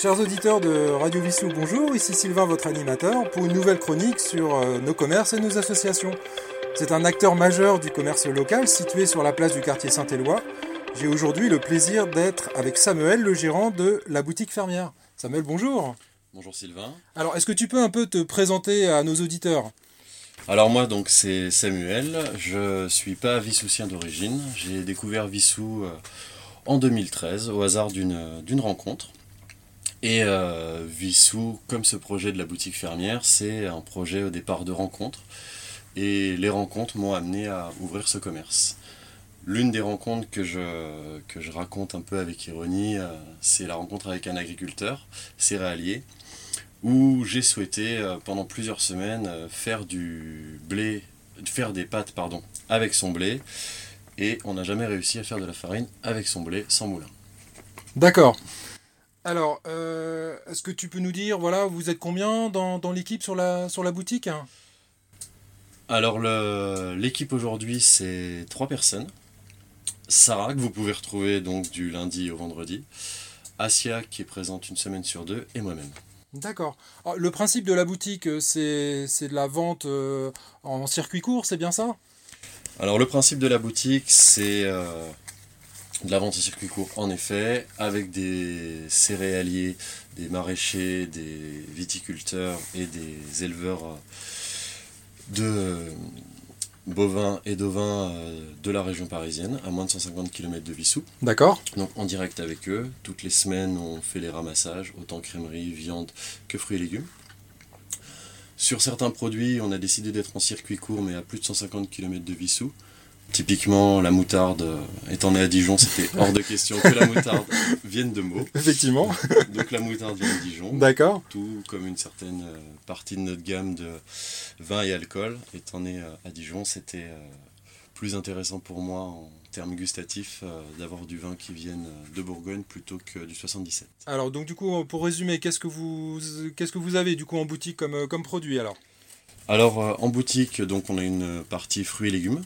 Chers auditeurs de Radio Vissou, bonjour, ici Sylvain, votre animateur, pour une nouvelle chronique sur euh, nos commerces et nos associations. C'est un acteur majeur du commerce local situé sur la place du quartier Saint-Éloi. J'ai aujourd'hui le plaisir d'être avec Samuel, le gérant de la boutique fermière. Samuel, bonjour. Bonjour Sylvain. Alors, est-ce que tu peux un peu te présenter à nos auditeurs? Alors moi, donc c'est Samuel. Je suis pas vissoucien d'origine. J'ai découvert Vissou euh, en 2013 au hasard d'une d'une rencontre. Et euh, Vissou, comme ce projet de la boutique fermière, c'est un projet au départ de rencontres. Et les rencontres m'ont amené à ouvrir ce commerce. L'une des rencontres que je, que je raconte un peu avec ironie, euh, c'est la rencontre avec un agriculteur céréalier, où j'ai souhaité euh, pendant plusieurs semaines euh, faire du blé, faire des pâtes pardon, avec son blé, et on n'a jamais réussi à faire de la farine avec son blé sans moulin. D'accord. Alors, euh, est-ce que tu peux nous dire, voilà, vous êtes combien dans, dans l'équipe sur la, sur la boutique? Alors le- l'équipe aujourd'hui c'est trois personnes. Sarah que vous pouvez retrouver donc du lundi au vendredi. Asia qui est présente une semaine sur deux et moi-même. D'accord. Alors, Le principe de la boutique, euh, c'est c'est de la vente euh, en circuit court, c'est bien ça? Alors le principe de la boutique, c'est euh, de la vente au circuit court, en effet, avec des céréaliers, des maraîchers, des viticulteurs et des éleveurs euh, de euh, bovins et d'ovins euh, de la région parisienne, à moins de 150 km de Vissou. D'accord. Donc en direct avec eux, toutes les semaines on fait les ramassages, autant crèmerie, viande que fruits et légumes. Sur certains produits, on a décidé d'être en circuit court, mais à plus de 150 km de Vissou. Typiquement, la moutarde, euh, étant né à Dijon, c'était hors de question que la moutarde vienne de Meaux. Effectivement. Donc la moutarde vient de Dijon. D'accord. Tout comme une certaine euh, partie de notre gamme de vin et alcool, étant né euh, à Dijon, c'était plus intéressant pour moi en termes gustatifs d'avoir du vin qui vienne de Bourgogne plutôt que du 77. Alors, donc du coup, pour résumer, qu'est-ce que vous, qu'est-ce que vous avez du coup en boutique comme, comme produit alors? Alors en boutique, donc on a une partie fruits et légumes,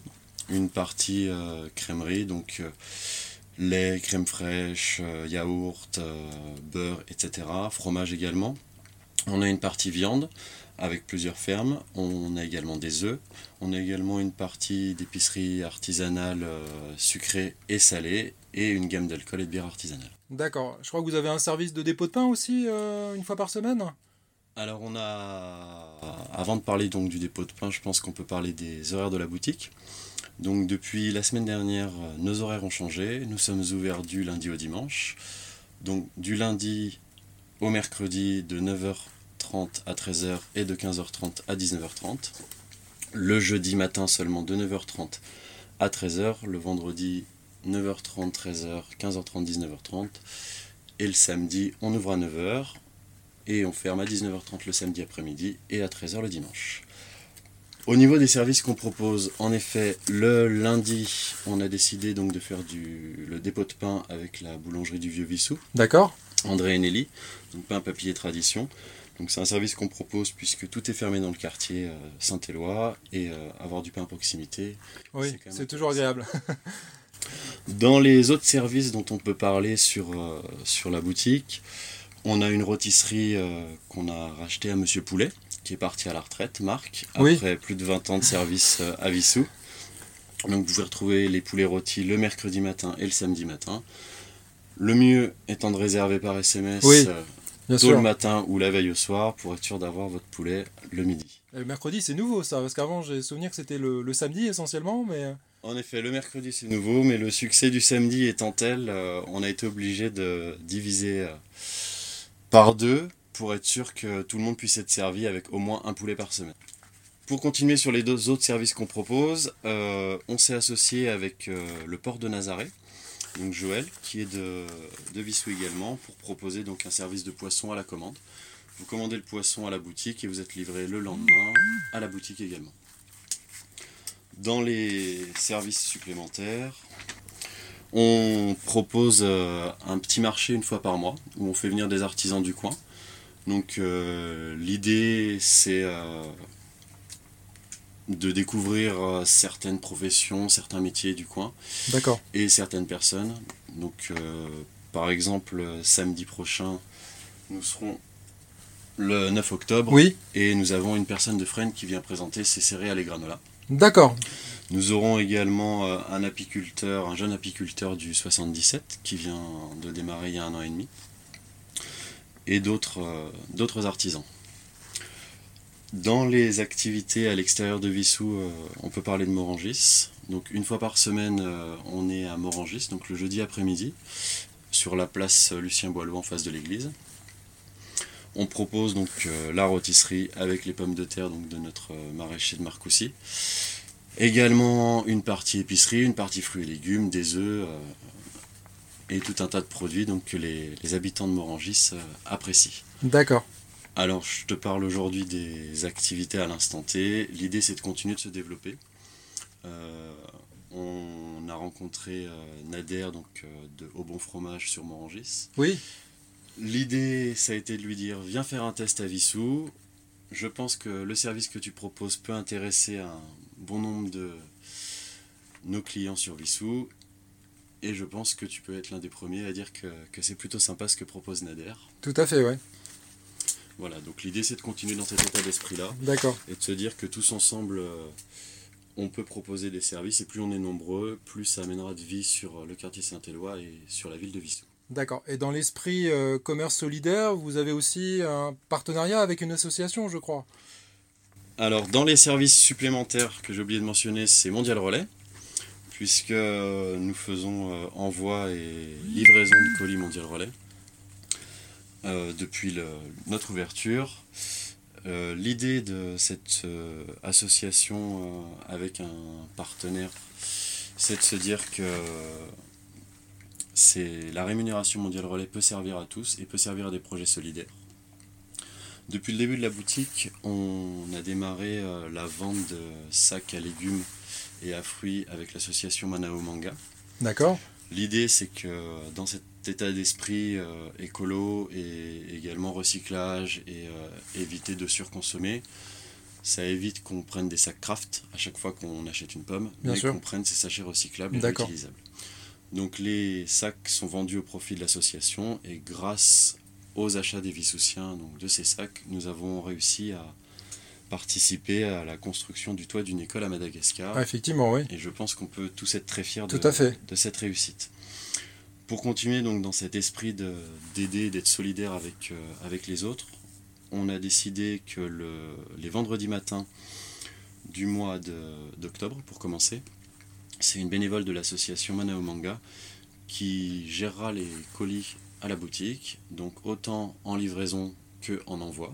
une partie euh, crèmerie, donc euh, lait, crème fraîche, euh, yaourt, beurre, etc. Fromage également. On a une partie viande avec plusieurs fermes. On a également des œufs. On a également une partie d'épicerie artisanale sucrée et salée et une gamme d'alcool et de bière artisanale. D'accord. Je crois que vous avez un service de dépôt de pain aussi, euh, une fois par semaine? Alors on a, avant de parler donc du dépôt de pain, je pense qu'on peut parler des horaires de la boutique. Donc depuis la semaine dernière, euh, nos horaires ont changé. Nous sommes ouverts du lundi au dimanche. Donc du lundi au mercredi de 9h30 à 13h et de 15h30 à 19h30. Le jeudi matin seulement de 9h30 à 13h. Le vendredi 9h30, 13h, 15h30, 19h30. Et le samedi, on ouvre à 9h et on ferme à 19h30 le samedi après-midi et à 13h le dimanche. Au niveau des services qu'on propose, en effet, le lundi, on a décidé donc de faire du, le dépôt de pain avec la boulangerie du Vieux Vissou, D'accord. André et Nelly, donc pain, papier, tradition. Donc c'est un service qu'on propose puisque tout est fermé dans le quartier euh, Saint-Éloi et euh, avoir du pain à proximité. Oui, C'est toujours agréable. Dans les autres services dont on peut parler sur, euh, sur la boutique, on a une rôtisserie qu'on a rachetée à Monsieur Poulet, qui est parti à la retraite, Marc, Oui. après plus de 20 ans de service euh, à Vissou. Donc vous pouvez retrouver les poulets rôtis le mercredi matin et le samedi matin. Le mieux étant de réserver par SMS Oui, euh, tôt sûr. le matin ou la veille au soir pour être sûr d'avoir votre poulet le midi. Et Le mercredi, c'est nouveau ça, parce qu'avant, j'ai souvenir que c'était le, le samedi essentiellement, mais. En effet, le mercredi c'est nouveau, mais le succès du samedi étant tel, euh, on a été obligé de diviser euh, par deux pour être sûr que tout le monde puisse être servi avec au moins un poulet par semaine. Pour continuer sur les deux autres services qu'on propose, euh, on s'est associé avec euh, le port de Nazaré, donc Joël, qui est de, de Vissou également, pour proposer donc un service de poisson à la commande. Vous commandez le poisson à la boutique et vous êtes livré le lendemain à la boutique également. Dans les services supplémentaires, on propose euh, un petit marché une fois par mois où on fait venir des artisans du coin. Donc euh, l'idée c'est euh, de découvrir euh, certaines professions, certains métiers du coin D'accord. et certaines personnes. Donc, euh, par exemple, samedi prochain, nous serons le 9 octobre. Oui. Et nous avons une personne de Fresnes qui vient présenter ses céréales et granola. D'accord. Nous aurons également un apiculteur, un jeune apiculteur du 77 qui vient de démarrer il y a un an et demi. Et d'autres euh, d'autres artisans. Dans les activités à l'extérieur de Vissou, euh, on peut parler de Morangis. Donc une fois par semaine, on est à Morangis, donc le jeudi après-midi, sur la place Lucien Boileau en face de l'église. On propose donc euh, la rôtisserie avec les pommes de terre donc de notre euh, maraîcher de Marcoussis. Également une partie épicerie, une partie fruits et légumes, des œufs euh, et tout un tas de produits donc, que les, habitants de Morangis apprécient. D'accord. Alors je te parle aujourd'hui des activités à l'instant T. L'idée c'est de continuer de se développer. on a rencontré Nader donc, de Au Bon Fromage sur Morangis. Oui. L'idée, ça a été de lui dire viens faire un test à Vissou. Je pense que le service que tu proposes peut intéresser un bon nombre de nos clients sur Vissou. Et je pense que tu peux être l'un des premiers à dire que, c'est plutôt sympa ce que propose Nader. Tout à fait, ouais. Voilà, donc l'idée c'est de continuer dans cet état d'esprit-là. D'accord. Et de se dire que tous ensemble, euh, on peut proposer des services. Et plus on est nombreux, plus ça amènera de vie sur le quartier Saint-Éloi et sur la ville de Vissou. D'accord. Et dans l'esprit euh, commerce solidaire, vous avez aussi un partenariat avec une association, je crois. Alors, dans les services supplémentaires que j'ai oublié de mentionner, c'est Mondial Relais, puisque nous faisons euh, envoi et livraison de colis Mondial Relais euh, depuis notre ouverture. L'idée de cette association avec un partenaire, c'est de se dire que la rémunération mondiale relais peut servir à tous et peut servir à des projets solidaires. Depuis le début de la boutique, on a démarré euh, la vente de sacs à légumes et à fruits avec l'association Manao Manga. D'accord. L'idée, c'est que dans cet état d'esprit euh, écolo et également recyclage et euh, éviter de surconsommer, ça évite qu'on prenne des sacs craft à chaque fois qu'on achète une pomme, mais qu'on prenne ces sachets recyclables et réutilisables. Donc les sacs sont vendus au profit de l'association et grâce aux achats des Vissoussiens donc de ces sacs, nous avons réussi à à la construction du toit d'une école à Madagascar. Ah, effectivement, oui. Et je pense qu'on peut tous être très fiers de, de, cette réussite. Pour continuer donc dans cet esprit d'aider, d'être solidaire avec, euh, avec les autres, on a décidé que le, les vendredis matins du mois d'octobre, pour commencer, c'est une bénévole de l'association Manao Manga qui gérera les colis à la boutique, donc autant en livraison que en envoi.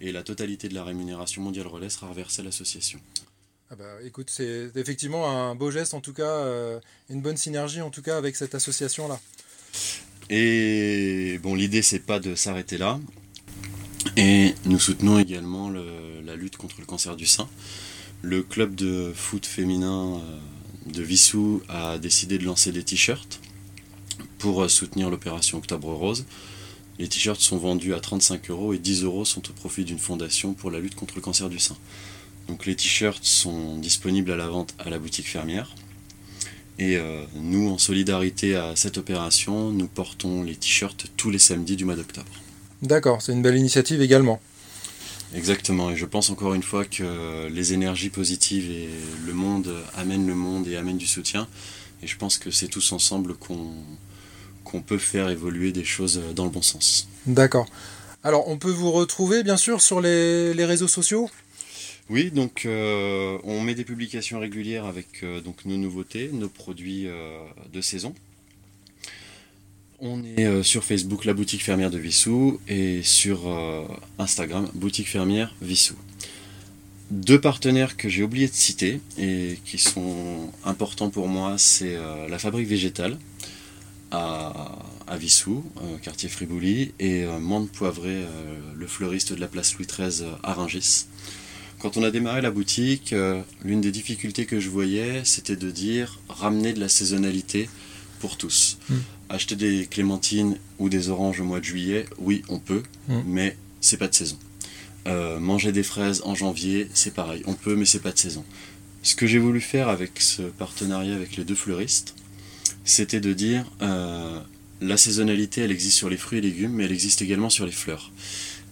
Et la totalité de la rémunération mondiale relais sera reversée à l'association. Ah bah, écoute, c'est effectivement un beau geste, en tout cas, euh, une bonne synergie, en tout cas, avec cette association-là. Et bon, l'idée, c'est pas de s'arrêter là. Et nous soutenons également la lutte contre le cancer du sein. Le club de foot féminin euh, de Vissou a décidé de lancer des t-shirts pour soutenir l'opération Octobre Rose. Les t-shirts sont vendus à 35 euros et 10 euros sont au profit d'une fondation pour la lutte contre le cancer du sein. Donc les t-shirts sont disponibles à la vente à la boutique fermière. Et euh, nous, en solidarité à cette opération, nous portons les t-shirts tous les samedis du mois d'octobre. D'accord, c'est une belle initiative également. Exactement, et je pense encore une fois que les énergies positives et le monde amènent le monde et amènent du soutien. Et je pense que c'est tous ensemble qu'on peut faire évoluer des choses dans le bon sens. D'accord. Alors on peut vous retrouver bien sûr sur les, réseaux sociaux? Oui, donc euh, on met des publications régulières avec euh, donc nos nouveautés, nos produits euh, de saison. On est euh, sur Facebook, la boutique fermière de Vissou, et sur euh, Instagram, boutique fermière Vissou. Deux partenaires que j'ai oublié de citer et qui sont importants pour moi, c'est euh, la fabrique végétale à, Vissou, quartier Fribouli, et Monde Poivré, le fleuriste de la place Louis XIII à Rungis. Quand on a démarré la boutique, l'une des difficultés que je voyais, c'était de dire ramener de la saisonnalité pour tous. Hmm. Acheter des clémentines ou des oranges au mois de juillet, oui, on peut, hmm. mais c'est pas de saison. Euh, manger des fraises en janvier, c'est pareil, on peut, mais c'est pas de saison. Ce que j'ai voulu faire avec ce partenariat avec les deux fleuristes, c'était de dire euh, la saisonnalité, elle existe sur les fruits et légumes, mais elle existe également sur les fleurs.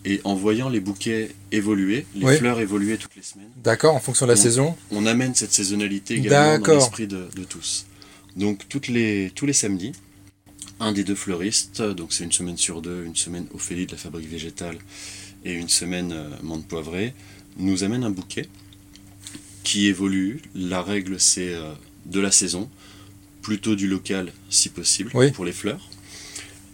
Et en voyant les bouquets évoluer, les Oui. fleurs évoluer toutes les semaines, D'accord, en fonction de la On- saison. on amène cette saisonnalité également dans l'esprit de, de tous. Donc toutes les, tous les samedis, un des deux fleuristes, donc c'est une semaine sur deux, une semaine Ophélie de la fabrique végétale et une semaine euh, menthe poivrée, nous amène un bouquet qui évolue. La règle c'est euh, de la saison, plutôt du local si possible Oui. pour les fleurs.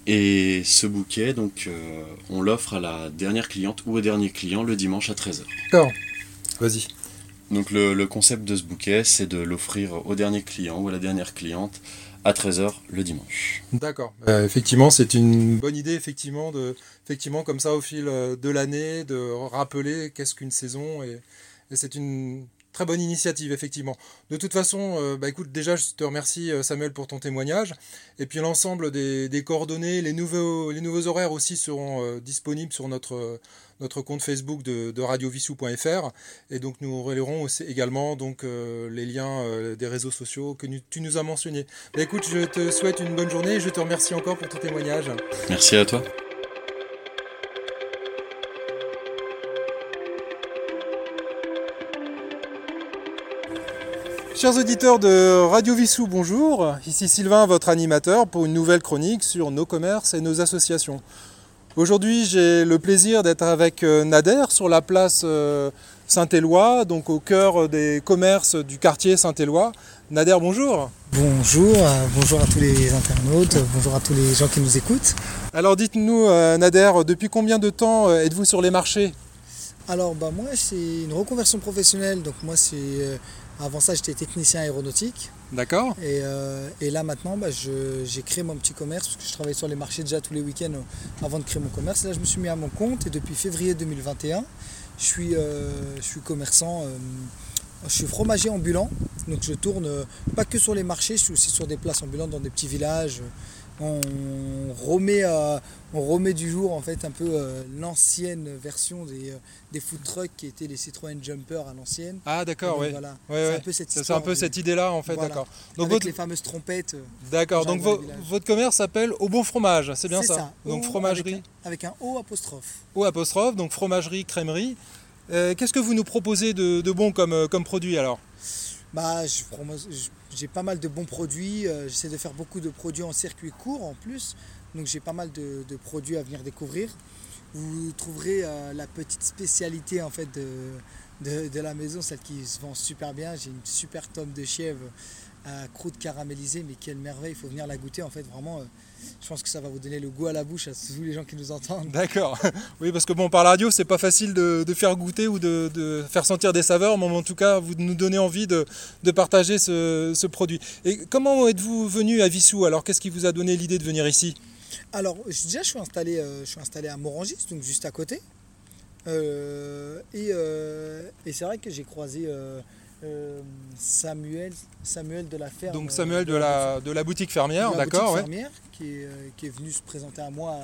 Et ce bouquet, donc, euh, on l'offre à la dernière cliente ou au dernier client le dimanche à 13h. D'accord. Vas-y. Donc le, le concept de ce bouquet, c'est de l'offrir au dernier client ou à la dernière cliente à 13h le dimanche. D'accord. Euh, effectivement, c'est une bonne idée, effectivement, de, effectivement, comme ça, au fil euh, de l'année, de rappeler qu'est-ce qu'une saison. Et, et c'est une très bonne initiative, effectivement. De toute façon, euh, bah, écoute, déjà, je te remercie, euh, Samuel, pour ton témoignage. Et puis, l'ensemble des, coordonnées, les nouveaux, les nouveaux horaires aussi seront euh, disponibles sur notre, euh, notre compte Facebook de, de radiovissou.fr. Et donc, nous relayerons aussi également donc, les liens des réseaux sociaux que tu nous as mentionnés. Bah, écoute, je te souhaite une bonne journée et je te remercie encore pour ton témoignage. Merci à toi. Chers auditeurs de Radio Vissou, bonjour. Ici Sylvain, votre animateur, pour une nouvelle chronique sur nos commerces et nos associations. Aujourd'hui, j'ai le plaisir d'être avec euh, Nader sur la place euh, Saint-Éloi, donc au cœur des commerces du quartier Saint-Éloi. Nader, bonjour. Bonjour, euh, bonjour à tous les internautes, bonjour à tous les gens qui nous écoutent. Alors dites-nous, Nader, depuis combien de temps êtes-vous sur les marchés? Alors bah moi c'est une reconversion professionnelle, donc moi c'est avant ça j'étais technicien aéronautique D'accord et, euh, et là maintenant bah, j'ai créé mon petit commerce parce que je travaillais sur les marchés déjà tous les week-ends euh, avant de créer mon commerce. Et là je me suis mis à mon compte et depuis février 2021 je suis, euh, je suis commerçant, je suis fromager ambulant, donc je tourne euh, pas que sur les marchés, je suis aussi sur des places ambulantes dans des petits villages. On remet, euh, on remet du jour en fait un peu euh, l'ancienne version des, euh, des food trucks qui étaient les Citroën Jumper à l'ancienne. Ah d'accord, oui. Voilà. Ouais, c'est ouais. un peu cette un peu idée-là en fait, Voilà. d'accord. Donc avec votre, les fameuses trompettes. euh, d'accord. Donc vo- votre commerce s'appelle Au Bon Fromage, c'est bien ça, ça. Donc O fromagerie. Avec un O apostrophe. O apostrophe, donc fromagerie, crèmerie. Euh, Qu'est-ce que vous nous proposez de, bon comme, euh, comme produit alors Bah, j'ai pas mal de bons produits. euh, J'essaie de faire beaucoup de produits en circuit court en plus. Donc j'ai pas mal de, produits à venir découvrir. Vous trouverez la petite spécialité en fait de, de, la maison, celle qui se vend super bien. J'ai une super tome de chèvre à croûte caramélisée, mais quelle merveille, il faut venir la goûter en fait vraiment. Je pense que ça va vous donner le goût à la bouche à tous les gens qui nous entendent. D'accord. Oui, parce que bon, par la radio, c'est pas facile de, de faire goûter ou de, de faire sentir des saveurs, mais en tout cas, vous nous donnez envie de, de partager ce, ce produit. Et comment êtes-vous venu à Vissou? Alors, qu'est-ce qui vous a donné l'idée de venir ici? Alors, déjà, je suis installé, euh, je suis installé à Morangis, donc juste à côté. Euh, et euh, et c'est vrai que j'ai croisé euh, Samuel, Samuel de la ferme. Donc, euh, Samuel de la, de la boutique fermière, d'accord ouais. fermière, qui, est, euh, qui est venu se présenter à moi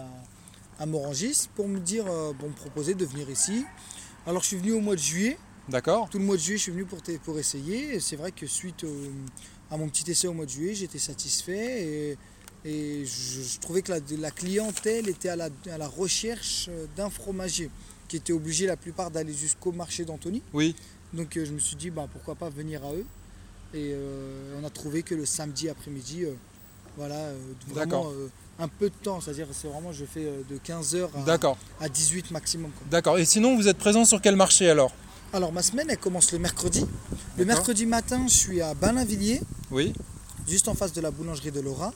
à, à Morangis pour me dire, pour me proposer de venir ici. Alors, je suis venu au mois de juillet. D'accord. Tout le mois de juillet, je suis venu pour, essayer. C'est vrai que suite au- à mon petit essai au mois de juillet, j'étais satisfait. Et, et je, je trouvais que la, la clientèle était à la, à la recherche d'un fromager qui était obligé la plupart d'aller jusqu'au marché d'Antony. Oui, Donc euh, je me suis dit, bah, pourquoi pas venir à eux. Et euh, on a trouvé que le samedi après-midi, euh, voilà, vraiment un peu de temps. C'est-à-dire c'est vraiment, je fais de 15h à, à 18 maximum. D'accord. Et sinon, vous êtes présent sur quel marché alors? Alors ma semaine, elle commence le mercredi. Le mercredi matin, je suis à Balinvilliers, Oui, juste en face de la boulangerie de Laura.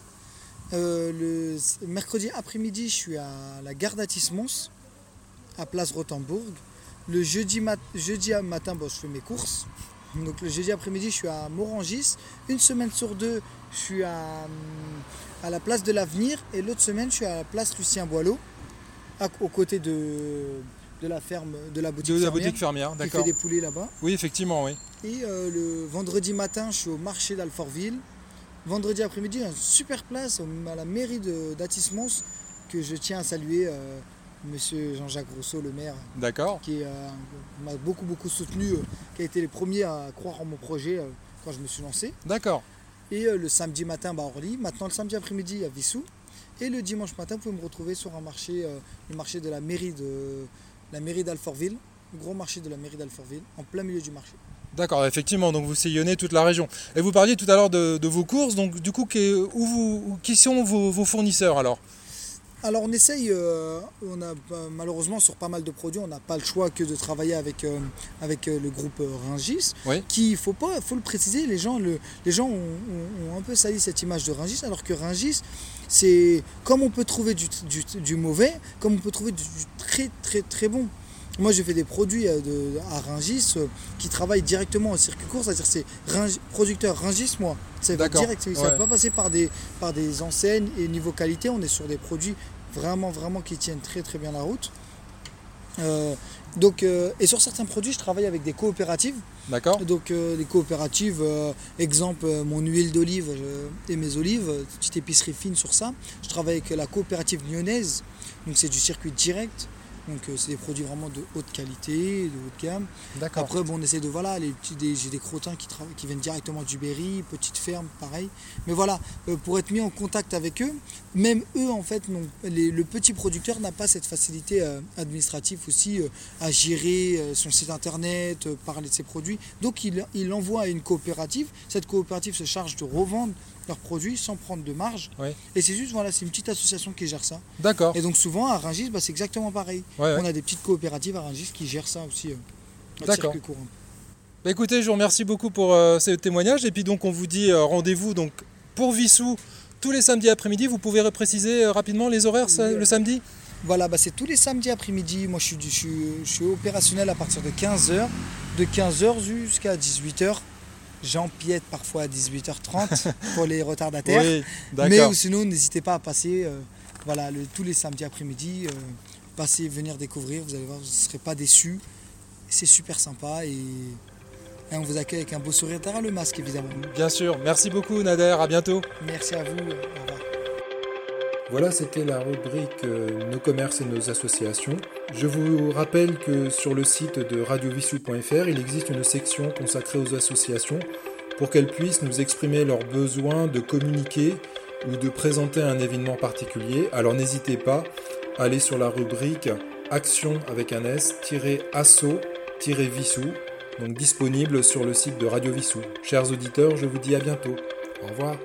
Euh, le mercredi après-midi, je suis à la gare d'Atis-Mons, à Place Rothenburg. Le jeudi, mat- jeudi à matin, bon, je fais mes courses. Donc le jeudi après-midi, je suis à Morangis. Une semaine sur deux, je suis à, à la place de l'Avenir. Et l'autre semaine, je suis à la place Lucien Boileau, à- aux côtés de, de la ferme, de la boutique de la fermière, boutique fermière, qui fait des poulets là-bas. Oui, effectivement, oui. Et euh, le vendredi matin, je suis au marché d'Alfortville. Vendredi après-midi, une super place à la mairie de- d'Atis-Mons que je tiens à saluer, euh, monsieur Jean-Jacques Rousseau, le maire, D'accord. qui euh, m'a beaucoup beaucoup soutenu, euh, qui a été les premiers à croire en mon projet euh, quand je me suis lancé. D'accord. Et le samedi matin, bah, à Orly. Maintenant, le samedi après-midi, à Vissou. Et le dimanche matin, vous pouvez me retrouver sur un marché, le marché de la mairie de la mairie d'Alfortville, le gros marché de la mairie d'Alfortville, en plein milieu du marché. D'accord, effectivement, donc vous sillonnez toute la région. Et vous parliez tout à l'heure de, vos courses, donc du coup, qui, où vous, qui sont vos, fournisseurs alors? Alors on essaye, euh, on a malheureusement sur pas mal de produits, on n'a pas le choix que de travailler avec, euh, avec le groupe Ringis, qui, il faut pas, faut le préciser, les gens, le, les gens ont, un peu sali cette image de Ringis, alors que Ringis, c'est comme on peut trouver du, mauvais, comme on peut trouver du, très très très bon. Moi, j'ai fait des produits euh, à Ringis euh, qui travaillent directement au circuit court, c'est-à-dire c'est producteur Ringis, moi. Ça va direct, ça ne va pas passer par des, par des enseignes et niveau qualité. On est sur des produits vraiment, vraiment qui tiennent très très bien la route. Euh, donc, euh, et sur certains produits, je travaille avec des coopératives. D'accord. Donc, euh, les coopératives, exemple, mon huile d'olive et mes olives, petite épicerie fine sur ça. Je travaille avec la coopérative lyonnaise, donc c'est du circuit direct. Donc euh, c'est des produits vraiment de haute qualité, de haute gamme. Après bon, on essaie de voilà, les petits, j'ai des crottins qui, qui viennent directement du Berry, petite ferme, pareil. Mais voilà, euh, pour être mis en contact avec eux, même eux en fait, non, le petit producteur n'a pas cette facilité euh, administrative aussi à gérer son site internet, parler de ses produits. Donc il, il envoie à une coopérative. Cette coopérative se charge de revendre leurs produits sans prendre de marge. Et c'est juste, voilà, c'est une petite association qui gère ça. D'accord. Et donc souvent à Rungis, bah, c'est exactement pareil. On a des petites coopératives à Rungis qui gèrent ça aussi. Euh, D'accord. Bah, écoutez, je vous remercie beaucoup pour euh, ce témoignage. Et puis donc on vous dit euh, rendez-vous donc pour Vissou tous les samedis après-midi. Vous pouvez repréciser rapidement les horaires le samedi? voilà, bah c'est tous les samedis après-midi. Moi, je suis, je, je suis opérationnel à partir de 15h, de 15h jusqu'à 18h j'empiète parfois à 18h30 pour les retardataires. Oui, mais sinon, n'hésitez pas à passer euh, voilà, le, tous les samedis après-midi, euh, passer, venir découvrir, vous allez voir, vous ne serez pas déçus. C'est super sympa et, on vous accueille avec un beau sourire derrière le masque évidemment. Bien sûr, merci beaucoup Nader, à bientôt. Merci à vous, au revoir. Voilà, c'était la rubrique euh, Nos commerces et nos associations. Je vous rappelle que sur le site de radiovissou.fr, il existe une section consacrée aux associations pour qu'elles puissent nous exprimer leurs besoins de communiquer ou de présenter un événement particulier. Alors n'hésitez pas à aller sur la rubrique Action avec un S-asso-vissou, donc disponible sur le site de Radio Vissou. Chers auditeurs, je vous dis à bientôt. Au revoir.